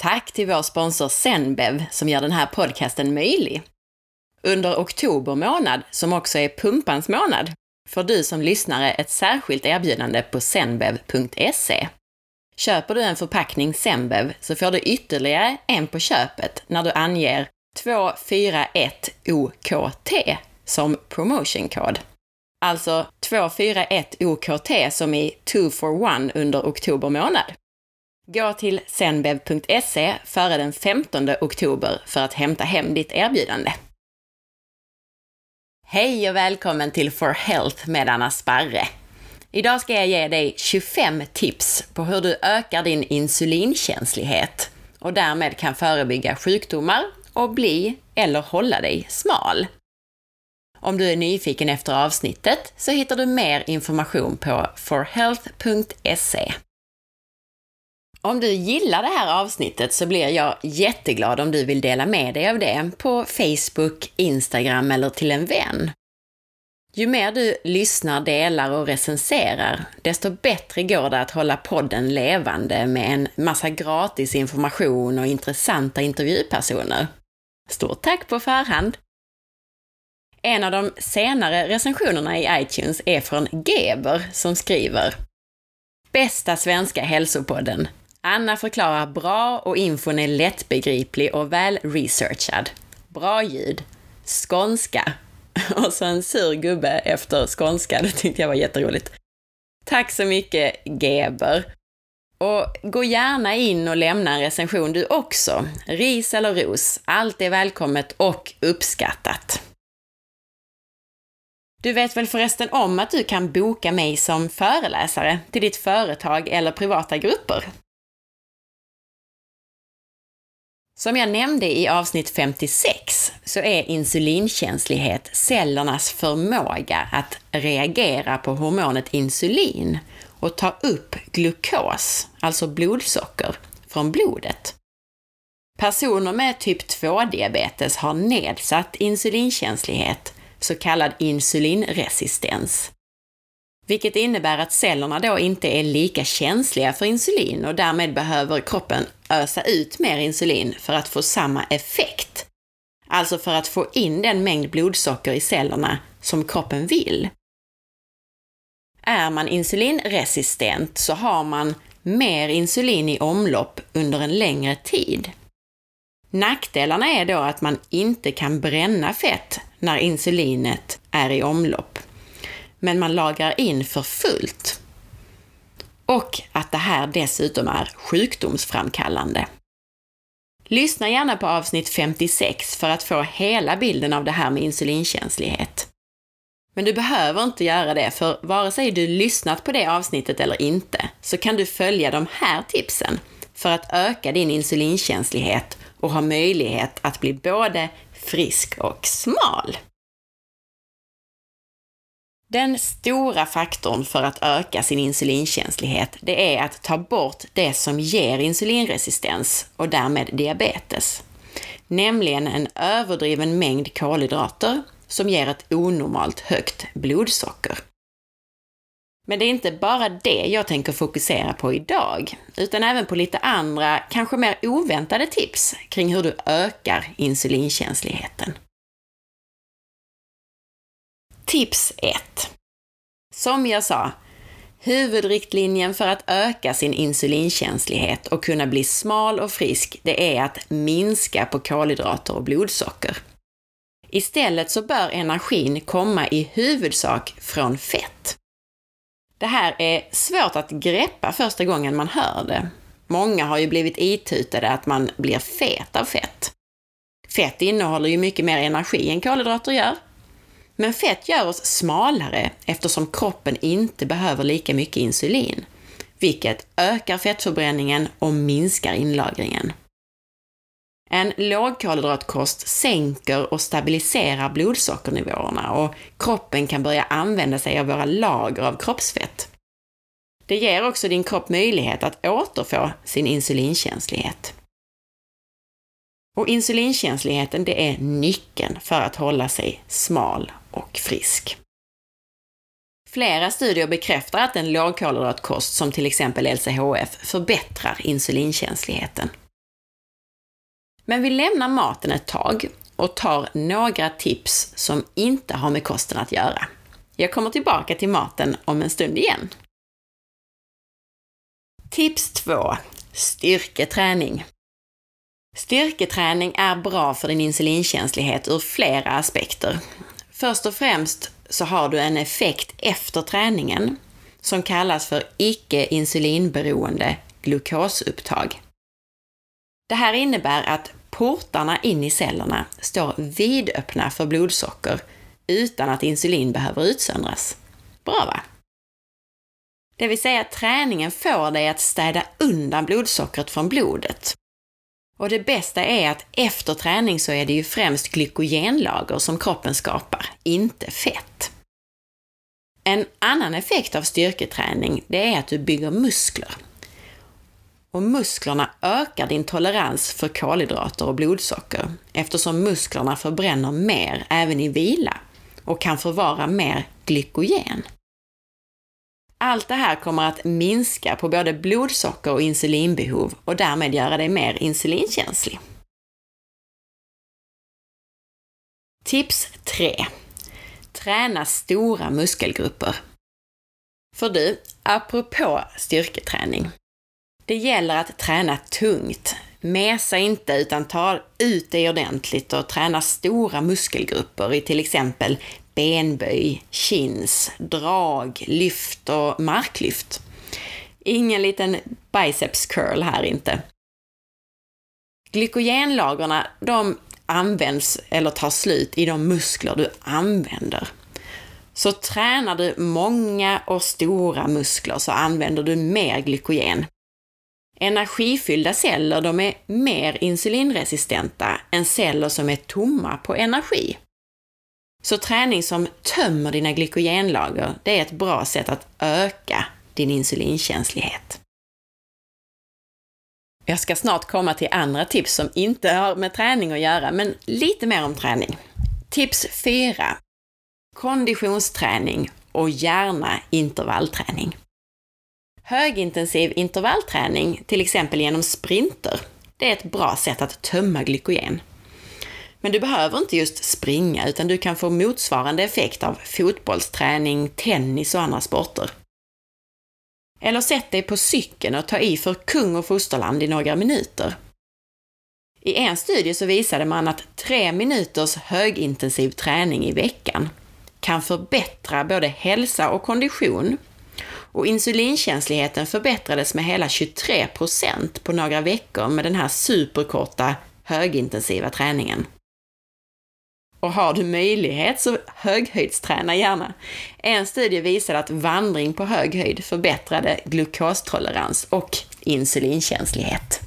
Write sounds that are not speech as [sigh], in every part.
Tack till vår sponsor Zenbev som gör den här podcasten möjlig. Under oktober månad, som också är pumpans månad, får du som lyssnare ett särskilt erbjudande på zenbev.se. Köper du en förpackning Zenbev så får du ytterligare en på köpet när du anger 241OKT som promotionkod. Alltså 241OKT som i 2 for 1 under oktober månad. Gå till zenbev.se före den 15 oktober för att hämta hem ditt erbjudande. Hej och välkommen till For Health med Anna Sparre. Idag ska jag ge dig 25 tips på hur du ökar din insulinkänslighet och därmed kan förebygga sjukdomar och bli eller hålla dig smal. Om du är nyfiken efter avsnittet så hittar du mer information på forhealth.se. Om du gillar det här avsnittet så blir jag jätteglad om du vill dela med dig av det på Facebook, Instagram eller till en vän. Ju mer du lyssnar, delar och recenserar, desto bättre går det att hålla podden levande med en massa gratis information och intressanta intervjupersoner. Stort tack på förhand! En av de senare recensionerna i iTunes är från Geber som skriver Bästa svenska hälsopodden! Anna förklarar bra och infon är lättbegriplig och väl researchad. Bra ljud. Skånska. [laughs] Och så en sur gubbe efter skånska, det tyckte jag var jätteroligt. Tack så mycket, Geber. Och gå gärna in och lämna en recension du också. Ris eller ros, allt är välkommet och uppskattat. Du vet väl förresten om att du kan boka mig som föreläsare till ditt företag eller privata grupper? Som jag nämnde i avsnitt 56 så är insulinkänslighet cellernas förmåga att reagera på hormonet insulin och ta upp glukos, alltså blodsocker, från blodet. Personer med typ 2-diabetes har nedsatt insulinkänslighet, så kallad insulinresistens. Vilket innebär att cellerna då inte är lika känsliga för insulin och därmed behöver kroppen ösa ut mer insulin för att få samma effekt. Alltså för att få in den mängd blodsocker i cellerna som kroppen vill. Är man insulinresistent så har man mer insulin i omlopp under en längre tid. Nackdelarna är då att man inte kan bränna fett när insulinet är i omlopp men man lagrar in för fullt. Och att det här dessutom är sjukdomsframkallande. Lyssna gärna på avsnitt 56 för att få hela bilden av det här med insulinkänslighet. Men du behöver inte göra det, för vare sig du lyssnat på det avsnittet eller inte, så kan du följa de här tipsen för att öka din insulinkänslighet och ha möjlighet att bli både frisk och smal. Den stora faktorn för att öka sin insulinkänslighet, det är att ta bort det som ger insulinresistens och därmed diabetes. Nämligen en överdriven mängd kolhydrater som ger ett onormalt högt blodsocker. Men det är inte bara det jag tänker fokusera på idag, utan även på lite andra, kanske mer oväntade tips kring hur du ökar insulinkänsligheten. Tips 1. Som jag sa, huvudriktlinjen för att öka sin insulinkänslighet och kunna bli smal och frisk, det är att minska på kolhydrater och blodsocker. Istället så bör energin komma i huvudsak från fett. Det här är svårt att greppa första gången man hör det. Många har ju blivit itutade att man blir fet av fett. Fett innehåller ju mycket mer energi än kolhydrater gör, men fett gör oss smalare eftersom kroppen inte behöver lika mycket insulin, vilket ökar fettförbränningen och minskar inlagringen. En lågkolhydratkost sänker och stabiliserar blodsockernivåerna och kroppen kan börja använda sig av våra lager av kroppsfett. Det ger också din kropp möjlighet att återfå sin insulinkänslighet. Och insulinkänsligheten, det är nyckeln för att hålla sig smal och frisk. Flera studier bekräftar att en lågkolhydratkost som till exempel LCHF förbättrar insulinkänsligheten. Men vi lämnar maten ett tag och tar några tips som inte har med kosten att göra. Jag kommer tillbaka till maten om en stund igen. Tips 2. Styrketräning. Styrketräning är bra för din insulinkänslighet ur flera aspekter. Först och främst så har du en effekt efter träningen som kallas för icke insulinberoende glukosupptag. Det här innebär att portarna in i cellerna står vidöppna för blodsocker utan att insulin behöver utsöndras. Bra va? Det vill säga att träningen får dig att städa undan blodsockret från blodet. Och det bästa är att efter träning så är det ju främst glykogenlager som kroppen skapar, inte fett. En annan effekt av styrketräning, det är att du bygger muskler. Och musklerna ökar din tolerans för kolhydrater och blodsocker eftersom musklerna förbränner mer även i vila och kan förvara mer glykogen. Allt det här kommer att minska på både blodsocker och insulinbehov och därmed göra dig mer insulinkänslig. Tips 3. Träna stora muskelgrupper. För du, apropå styrketräning. Det gäller att träna tungt. Mesa inte utan ta ut dig ordentligt och träna stora muskelgrupper i till exempel benböj, chins, drag, lyft och marklyft. Ingen liten biceps curl här inte. Glykogenlagren, de används eller tar slut i de muskler du använder. Så tränar du många och stora muskler så använder du mer glykogen. Energifyllda celler, de är mer insulinresistenta än celler som är tomma på energi. Så träning som tömmer dina glykogenlager, det är ett bra sätt att öka din insulinkänslighet. Jag ska snart komma till andra tips som inte har med träning att göra, men lite mer om träning. Tips 4. Konditionsträning och gärna intervallträning. Högintensiv intervallträning, till exempel genom sprinter, det är ett bra sätt att tömma glykogen. Men du behöver inte just springa, utan du kan få motsvarande effekt av fotbollsträning, tennis och andra sporter. Eller sätt dig på cykeln och ta i för kung och fosterland i några minuter. I en studie så visade man att tre minuters högintensiv träning i veckan kan förbättra både hälsa och kondition och insulinkänsligheten förbättrades med hela 23% på några veckor med den här superkorta högintensiva träningen. Och har du möjlighet så höghöjdsträna gärna. En studie visade att vandring på hög höjd förbättrade glukostolerans och insulinkänslighet.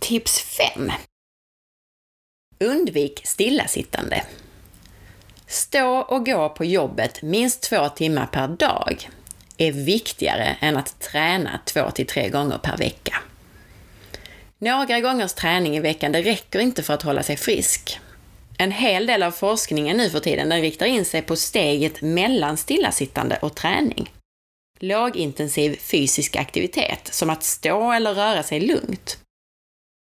Tips 5. Undvik stillasittande. Stå och gå på jobbet minst två timmar per dag är viktigare än att träna två till tre gånger per vecka. Några gångers träning i veckan, det räcker inte för att hålla sig frisk. En hel del av forskningen nu för tiden den riktar in sig på steget mellan stillasittande och träning. Lågintensiv fysisk aktivitet, som att stå eller röra sig lugnt.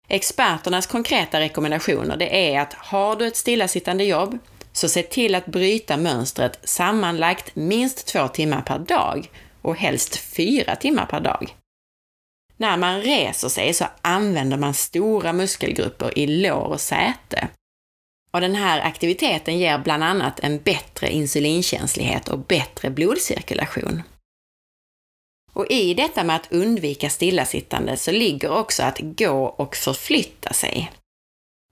Experternas konkreta rekommendationer det är att har du ett stillasittande jobb, så se till att bryta mönstret sammanlagt minst två timmar per dag och helst fyra timmar per dag. När man reser sig så använder man stora muskelgrupper i lår och säte. Och den här aktiviteten ger bland annat en bättre insulinkänslighet och bättre blodcirkulation. Och i detta med att undvika stillasittande så ligger också att gå och förflytta sig.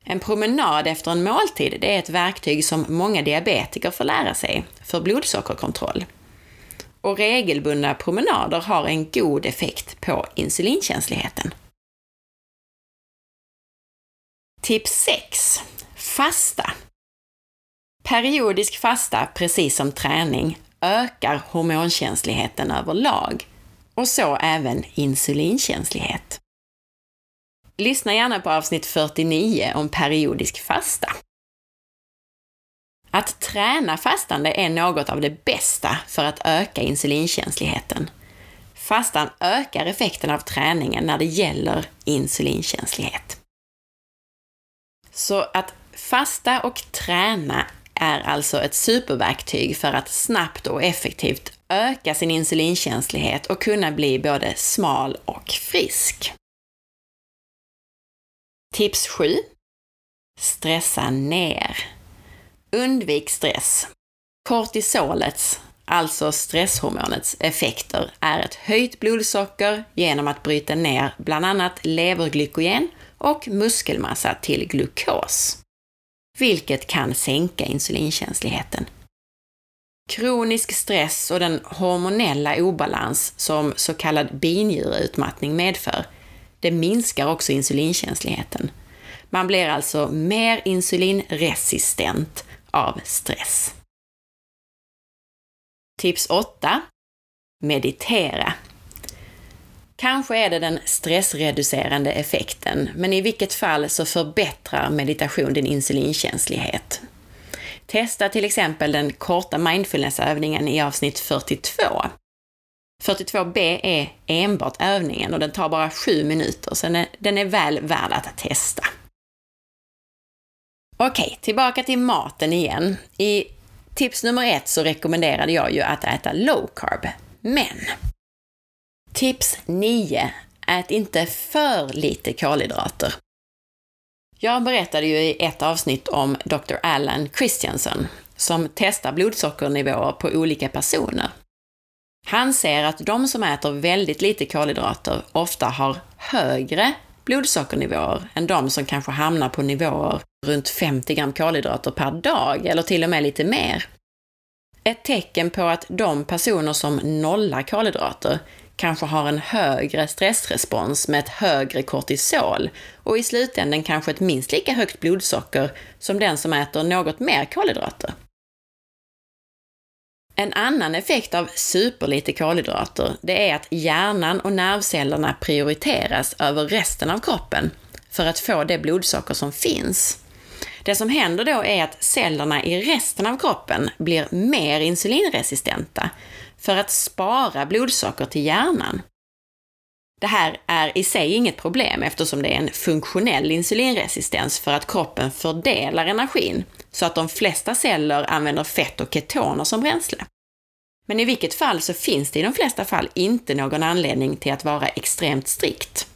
En promenad efter en måltid, det är ett verktyg som många diabetiker får lära sig för blodsockerkontroll och regelbundna promenader har en god effekt på insulinkänsligheten. Tips 6. Fasta. Periodisk fasta, precis som träning, ökar hormonkänsligheten överlag och så även insulinkänslighet. Lyssna gärna på avsnitt 49 om periodisk fasta. Att träna fastande är något av det bästa för att öka insulinkänsligheten. fastan ökar effekten av träningen när det gäller insulinkänslighet. Så att fasta och träna är alltså ett superverktyg för att snabbt och effektivt öka sin insulinkänslighet och kunna bli både smal och frisk. Tips 7. Stressa ner. Undvik stress. Kortisolets, alltså stresshormonets, effekter är ett höjt blodsocker genom att bryta ner bland annat leverglykogen och muskelmassa till glukos, vilket kan sänka insulinkänsligheten. Kronisk stress och den hormonella obalans som så kallad binjureutmattning medför, det minskar också insulinkänsligheten. Man blir alltså mer insulinresistent av stress. Tips 8. Meditera. Kanske är det den stressreducerande effekten, men i vilket fall så förbättrar meditation din insulinkänslighet. Testa till exempel den korta mindfulnessövningen i avsnitt 42. 42b är enbart övningen och den tar bara 7 minuter, så den är väl värd att testa. Okej, tillbaka till maten igen. I tips nummer ett så rekommenderade jag ju att äta low carb. Men tips 9. Ät inte för lite kolhydrater. Jag berättade ju i ett avsnitt om Dr. Alan Christiansen som testar blodsockernivåer på olika personer. Han ser att de som äter väldigt lite kolhydrater ofta har högre blodsockernivåer än de som kanske hamnar på nivåer runt 50 gram kolhydrater per dag, eller till och med lite mer. Ett tecken på att de personer som nollar kolhydrater kanske har en högre stressrespons med ett högre kortisol och i slutänden kanske ett minst lika högt blodsocker som den som äter något mer kolhydrater. En annan effekt av superlite kolhydrater, det är att hjärnan och nervcellerna prioriteras över resten av kroppen för att få det blodsocker som finns. Det som händer då är att cellerna i resten av kroppen blir mer insulinresistenta för att spara blodsocker till hjärnan. Det här är i sig inget problem eftersom det är en funktionell insulinresistens för att kroppen fördelar energin så att de flesta celler använder fett och ketoner som bränsle. Men i vilket fall så finns det i de flesta fall inte någon anledning till att vara extremt strikt.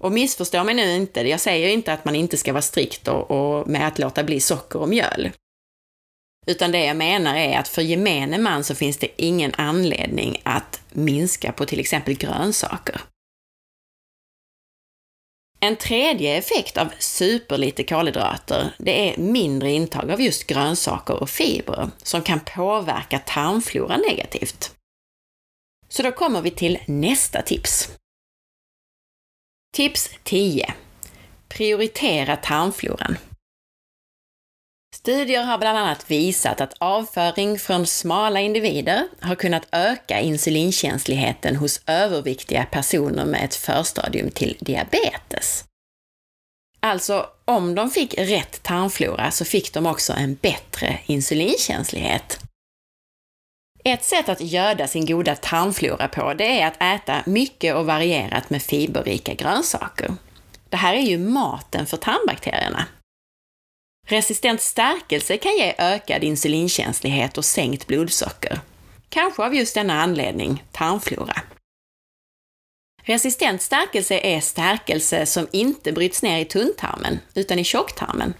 Och missförstå mig nu inte, jag säger inte att man inte ska vara strikt och, och med att låta bli socker och mjöl. Utan det jag menar är att för gemene man så finns det ingen anledning att minska på till exempel grönsaker. En tredje effekt av superlite kolhydrater, det är mindre intag av just grönsaker och fibrer som kan påverka tarmfloran negativt. Så då kommer vi till nästa tips. Tips 10. Prioritera tarmfloran. Studier har bland annat visat att avföring från smala individer har kunnat öka insulinkänsligheten hos överviktiga personer med ett förstadium till diabetes. Alltså, om de fick rätt tarmflora så fick de också en bättre insulinkänslighet. Ett sätt att göda sin goda tarmflora på, det är att äta mycket och varierat med fiberrika grönsaker. Det här är ju maten för tarmbakterierna. Resistent stärkelse kan ge ökad insulinkänslighet och sänkt blodsocker. Kanske av just denna anledning, tarmflora. Resistent stärkelse är stärkelse som inte bryts ner i tunntarmen, utan i tjocktarmen.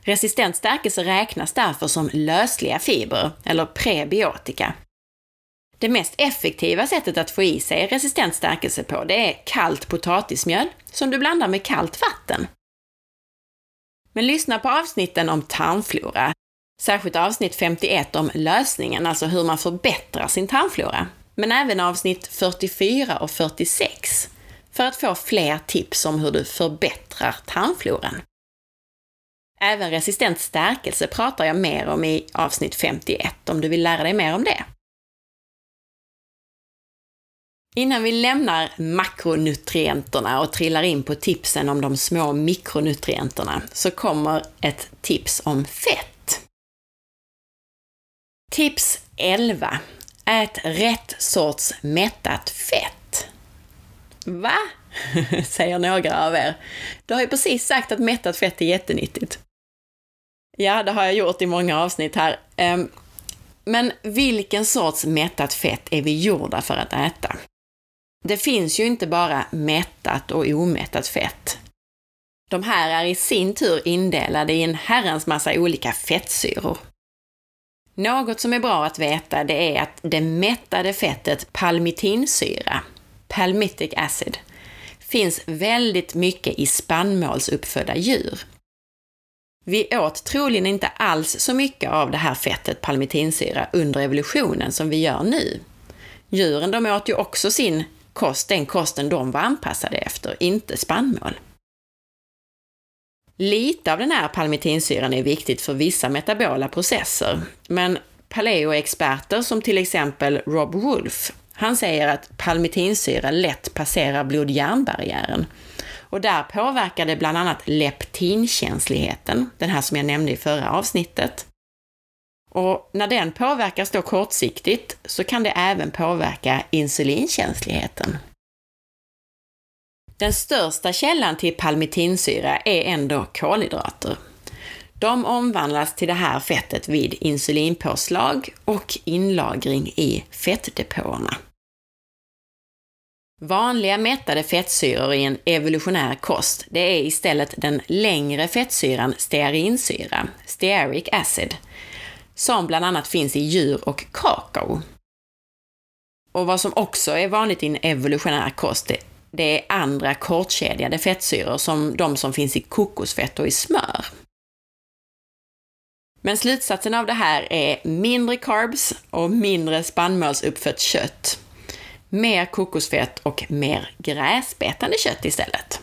Resistent stärkelse räknas därför som lösliga fibrer, eller prebiotika. Det mest effektiva sättet att få i sig resistent stärkelse på, det är kallt potatismjöl som du blandar med kallt vatten. Men lyssna på avsnitten om tarmflora, särskilt avsnitt 51 om lösningen, alltså hur man förbättrar sin tarmflora. Men även avsnitt 44 och 46 för att få fler tips om hur du förbättrar tarmfloran. Även resistent stärkelse pratar jag mer om i avsnitt 51 om du vill lära dig mer om det. Innan vi lämnar makronutrienterna och trillar in på tipsen om de små mikronutrienterna så kommer ett tips om fett. Tips 11. Ät rätt sorts mättat fett. Va? [laughs] säger några av er. Du har ju precis sagt att mättat fett är jättenyttigt. Ja, det har jag gjort i många avsnitt här. Ehm, men vilken sorts mättat fett är vi gjorda för att äta? Det finns ju inte bara mättat och omättat fett. De här är i sin tur indelade i en herrans massa olika fettsyror. Något som är bra att veta det är att det mättade fettet palmitinsyra, palmitic acid, finns väldigt mycket i spannmålsuppfödda djur. Vi åt troligen inte alls så mycket av det här fettet palmitinsyra under evolutionen som vi gör nu. Djuren de åt ju också sin kost, den kosten de var anpassade efter, inte spannmål. Lite av den här palmitinsyran är viktigt för vissa metabola processer, men paleoexperter som till exempel Rob Wolf, han säger att palmitinsyra lätt passerar blod-hjärnbarriären. Och där påverkar det bland annat leptinkänsligheten, den här som jag nämnde i förra avsnittet. Och när den påverkas då kortsiktigt så kan det även påverka insulinkänsligheten. Den största källan till palmitinsyra är ändå kolhydrater. De omvandlas till det här fettet vid insulinpåslag och inlagring i fettdepåerna. Vanliga mättade fettsyror i en evolutionär kost, det är istället den längre fettsyran stearinsyra, stearic acid, som bland annat finns i djur och kakao. Och vad som också är vanligt i en evolutionär kost, det är andra kortkedjade fettsyror som de som finns i kokosfett och i smör. Men slutsatsen av det här är mindre carbs och mindre spannmålsuppfött kött. Mer kokosfett och mer gräsbetande kött istället.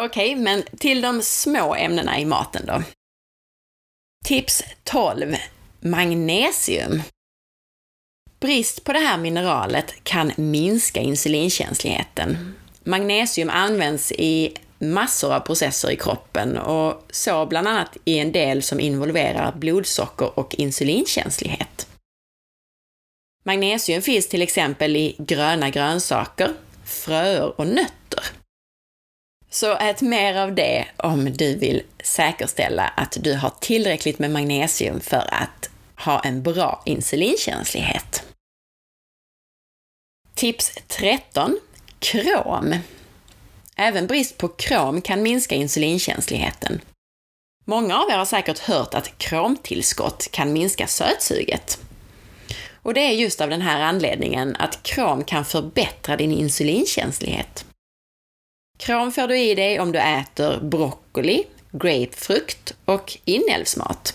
Okej, okay, men till de små ämnena i maten då. Tips 12. Magnesium. Brist på det här mineralet kan minska insulinkänsligheten. Magnesium används i massor av processer i kroppen och så bland annat i en del som involverar blodsocker och insulinkänslighet. Magnesium finns till exempel i gröna grönsaker, fröer och nötter. Så ät mer av det om du vill säkerställa att du har tillräckligt med magnesium för att ha en bra insulinkänslighet. Tips 13. Krom. Även brist på krom kan minska insulinkänsligheten. Många av er har säkert hört att kromtillskott kan minska sötsuget. Och det är just av den här anledningen att krom kan förbättra din insulinkänslighet. Krom får du i dig om du äter broccoli, grapefrukt och inälvsmat.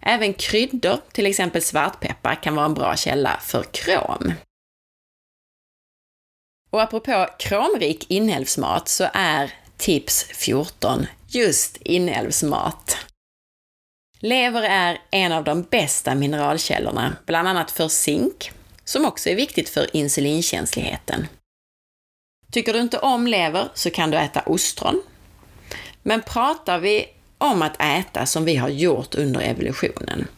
Även kryddor, till exempel svartpeppar, kan vara en bra källa för krom. Och apropå kromrik inälvsmat så är tips 14 just inälvsmat. Lever är en av de bästa mineralkällorna, bland annat för zink, som också är viktigt för insulinkänsligheten. Tycker du inte om lever så kan du äta ostron. Men pratar vi om att äta som vi har gjort under evolutionen,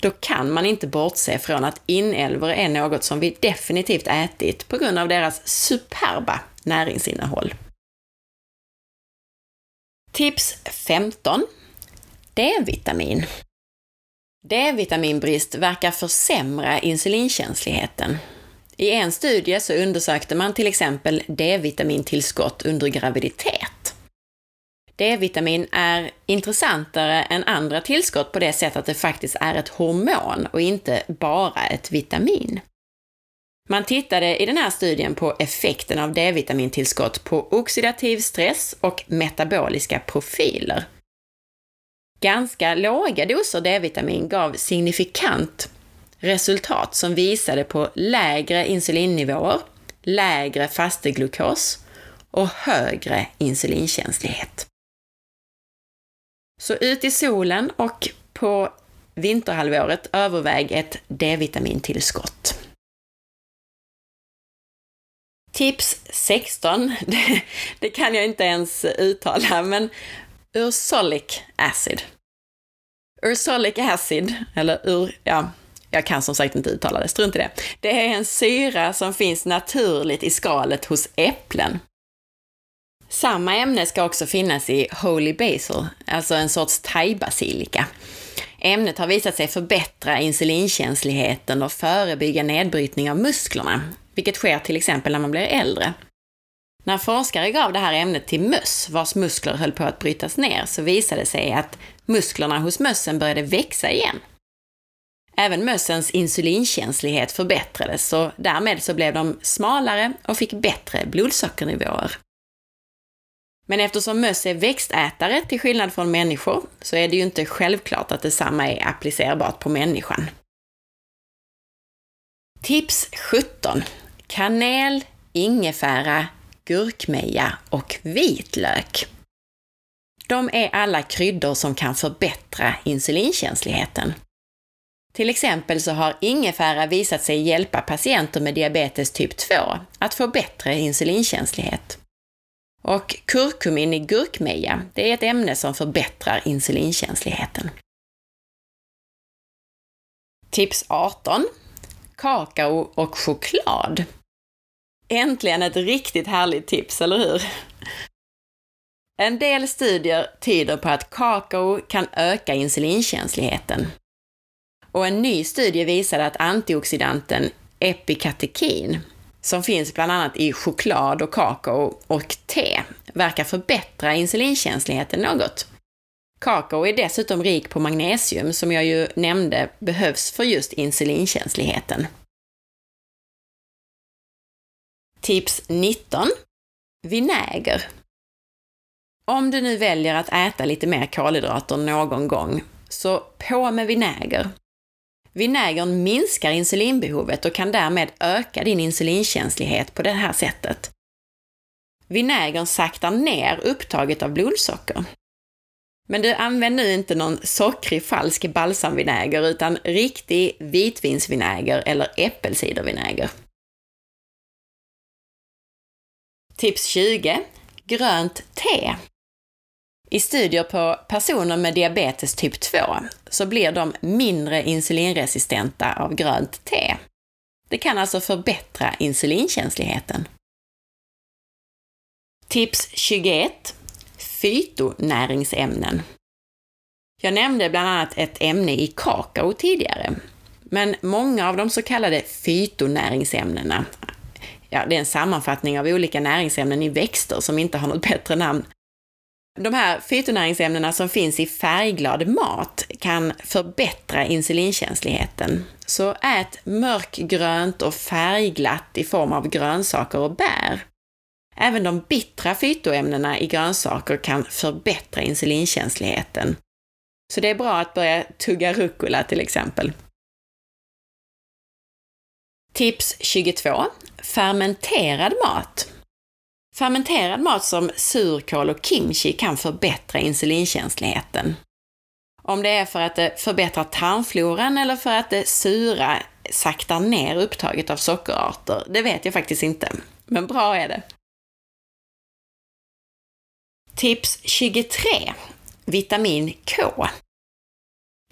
då kan man inte bortse från att inälvor är något som vi definitivt ätit på grund av deras superba näringsinnehåll. Tips 15. D-vitamin. D-vitaminbrist verkar försämra insulinkänsligheten. I en studie så undersökte man till exempel D-vitamintillskott under graviditet. D-vitamin är intressantare än andra tillskott på det sättet att det faktiskt är ett hormon och inte bara ett vitamin. Man tittade i den här studien på effekten av D-vitamintillskott på oxidativ stress och metaboliska profiler. Ganska låga doser D-vitamin gav signifikant resultat som visade på lägre insulinnivåer, lägre fasteglukos och högre insulinkänslighet. Så ut i solen och på vinterhalvåret överväg ett D-vitamintillskott. Tips 16, [laughs] det, det, kan jag inte ens uttala, men ursolic acid. Ursolic acid, eller ur, ja, jag kan som sagt inte uttala det, strunt i det. Det är en syra som finns naturligt i skalet hos äpplen. Samma ämne ska också finnas i Holy Basil, alltså en sorts thaibasilika. Ämnet har visat sig förbättra insulinkänsligheten och förebygga nedbrytning av musklerna, vilket sker till exempel när man blir äldre. När forskare gav det här ämnet till möss vars muskler höll på att brytas ner så visade det sig att musklerna hos mössen började växa igen. Även mössens insulinkänslighet förbättrades och därmed så blev de smalare och fick bättre blodsockernivåer. Men eftersom möss är växtätare till skillnad från människor så är det ju inte självklart att detsamma är applicerbart på människan. Tips 17. Kanel, ingefära, gurkmeja och vitlök. De är alla kryddor som kan förbättra insulinkänsligheten. Till exempel så har ingefära visat sig hjälpa patienter med diabetes typ 2 att få bättre insulinkänslighet. Och kurkumin i gurkmeja, det är ett ämne som förbättrar insulinkänsligheten. Tips 18. Kakao och choklad. Äntligen ett riktigt härligt tips, eller hur? En del studier tyder på att kakao kan öka insulinkänsligheten. Och en ny studie visade att antioxidanten epikatekin, som finns bland annat i choklad och kakao och te, verkar förbättra insulinkänsligheten något. Kakao är dessutom rik på magnesium, som jag ju nämnde behövs för just insulinkänsligheten. Tips 19. Vinäger. Om du nu väljer att äta lite mer kolhydrater någon gång, så på med vinäger. Vinägern minskar insulinbehovet och kan därmed öka din insulinkänslighet på det här sättet. Vinägern saktar ner upptaget av blodsocker. Men du, använd nu inte någon sockrig falsk balsamvinäger utan riktig vitvinsvinäger eller äppelcidervinäger. Tips 20. Grönt te. I studier på personer med diabetes typ 2 så blir de mindre insulinresistenta av grönt te. Det kan alltså förbättra insulinkänsligheten. Tips 21. Fytonäringsämnen. Jag nämnde bland annat ett ämne i kakao tidigare, men många av de så kallade fytonäringsämnena, ja, det är en sammanfattning av olika näringsämnen i växter som inte har något bättre namn. De här fytonäringsämnena som finns i färgglad mat kan förbättra insulinkänsligheten. Så ät mörkgrönt och färgglatt i form av grönsaker och bär. Även de bittra fytoämnena i grönsaker kan förbättra insulinkänsligheten. Så det är bra att börja tugga rucola till exempel. Tips 22. Fermenterad mat. Fermenterad mat som surkål och kimchi kan förbättra insulinkänsligheten. Om det är för att det förbättrar tarmfloran eller för att det sura saktar ner upptaget av sockerarter, det vet jag faktiskt inte. Men bra är det. Tips 23. Vitamin K.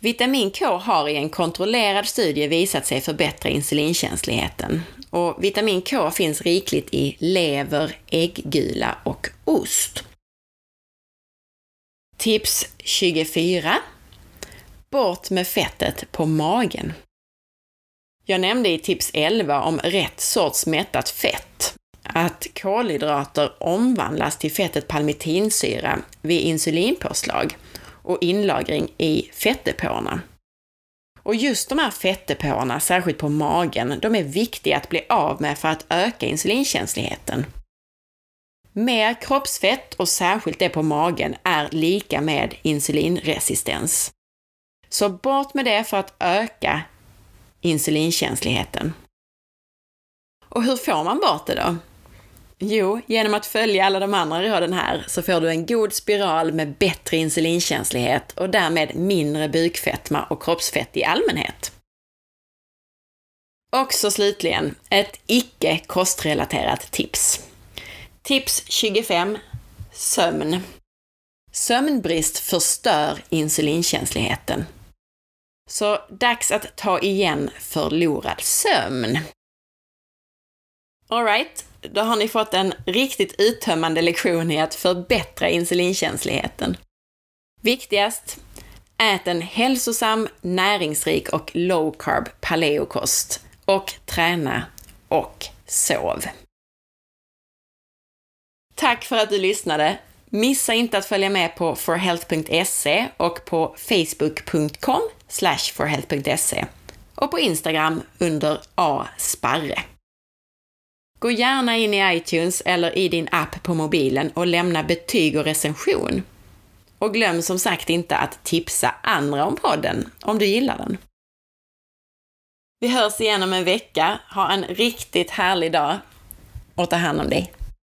Vitamin K har i en kontrollerad studie visat sig förbättra insulinkänsligheten. Och vitamin K finns rikligt i lever, äggula och ost. Tips 24. Bort med fettet på magen. Jag nämnde i tips 11 om rätt sorts mättat fett, att kolhydrater omvandlas till fettet palmitinsyra vid insulinpåslag och inlagring i fettdepåerna. Och just de här fettdepåerna, särskilt på magen, de är viktiga att bli av med för att öka insulinkänsligheten. Mer kroppsfett, och särskilt det på magen, är lika med insulinresistens. Så bort med det för att öka insulinkänsligheten. Och hur får man bort det då? Jo, genom att följa alla de andra råden här så får du en god spiral med bättre insulinkänslighet och därmed mindre bukfetma och kroppsfett i allmänhet. Och så slutligen, ett icke kostrelaterat tips. Tips 25. Sömn. Sömnbrist förstör insulinkänsligheten. Så dags att ta igen förlorad sömn. Alright, då har ni fått en riktigt uttömmande lektion i att förbättra insulinkänsligheten. Viktigast, ät en hälsosam, näringsrik och low carb paleokost och träna och sov. Tack för att du lyssnade! Missa inte att följa med på forhealth.se och på facebook.com forhealth.se och på Instagram under asparre. Gå gärna in i iTunes eller i din app på mobilen och lämna betyg och recension. Och glöm som sagt inte att tipsa andra om podden om du gillar den. Vi hörs igen om en vecka. Ha en riktigt härlig dag och ta hand om dig.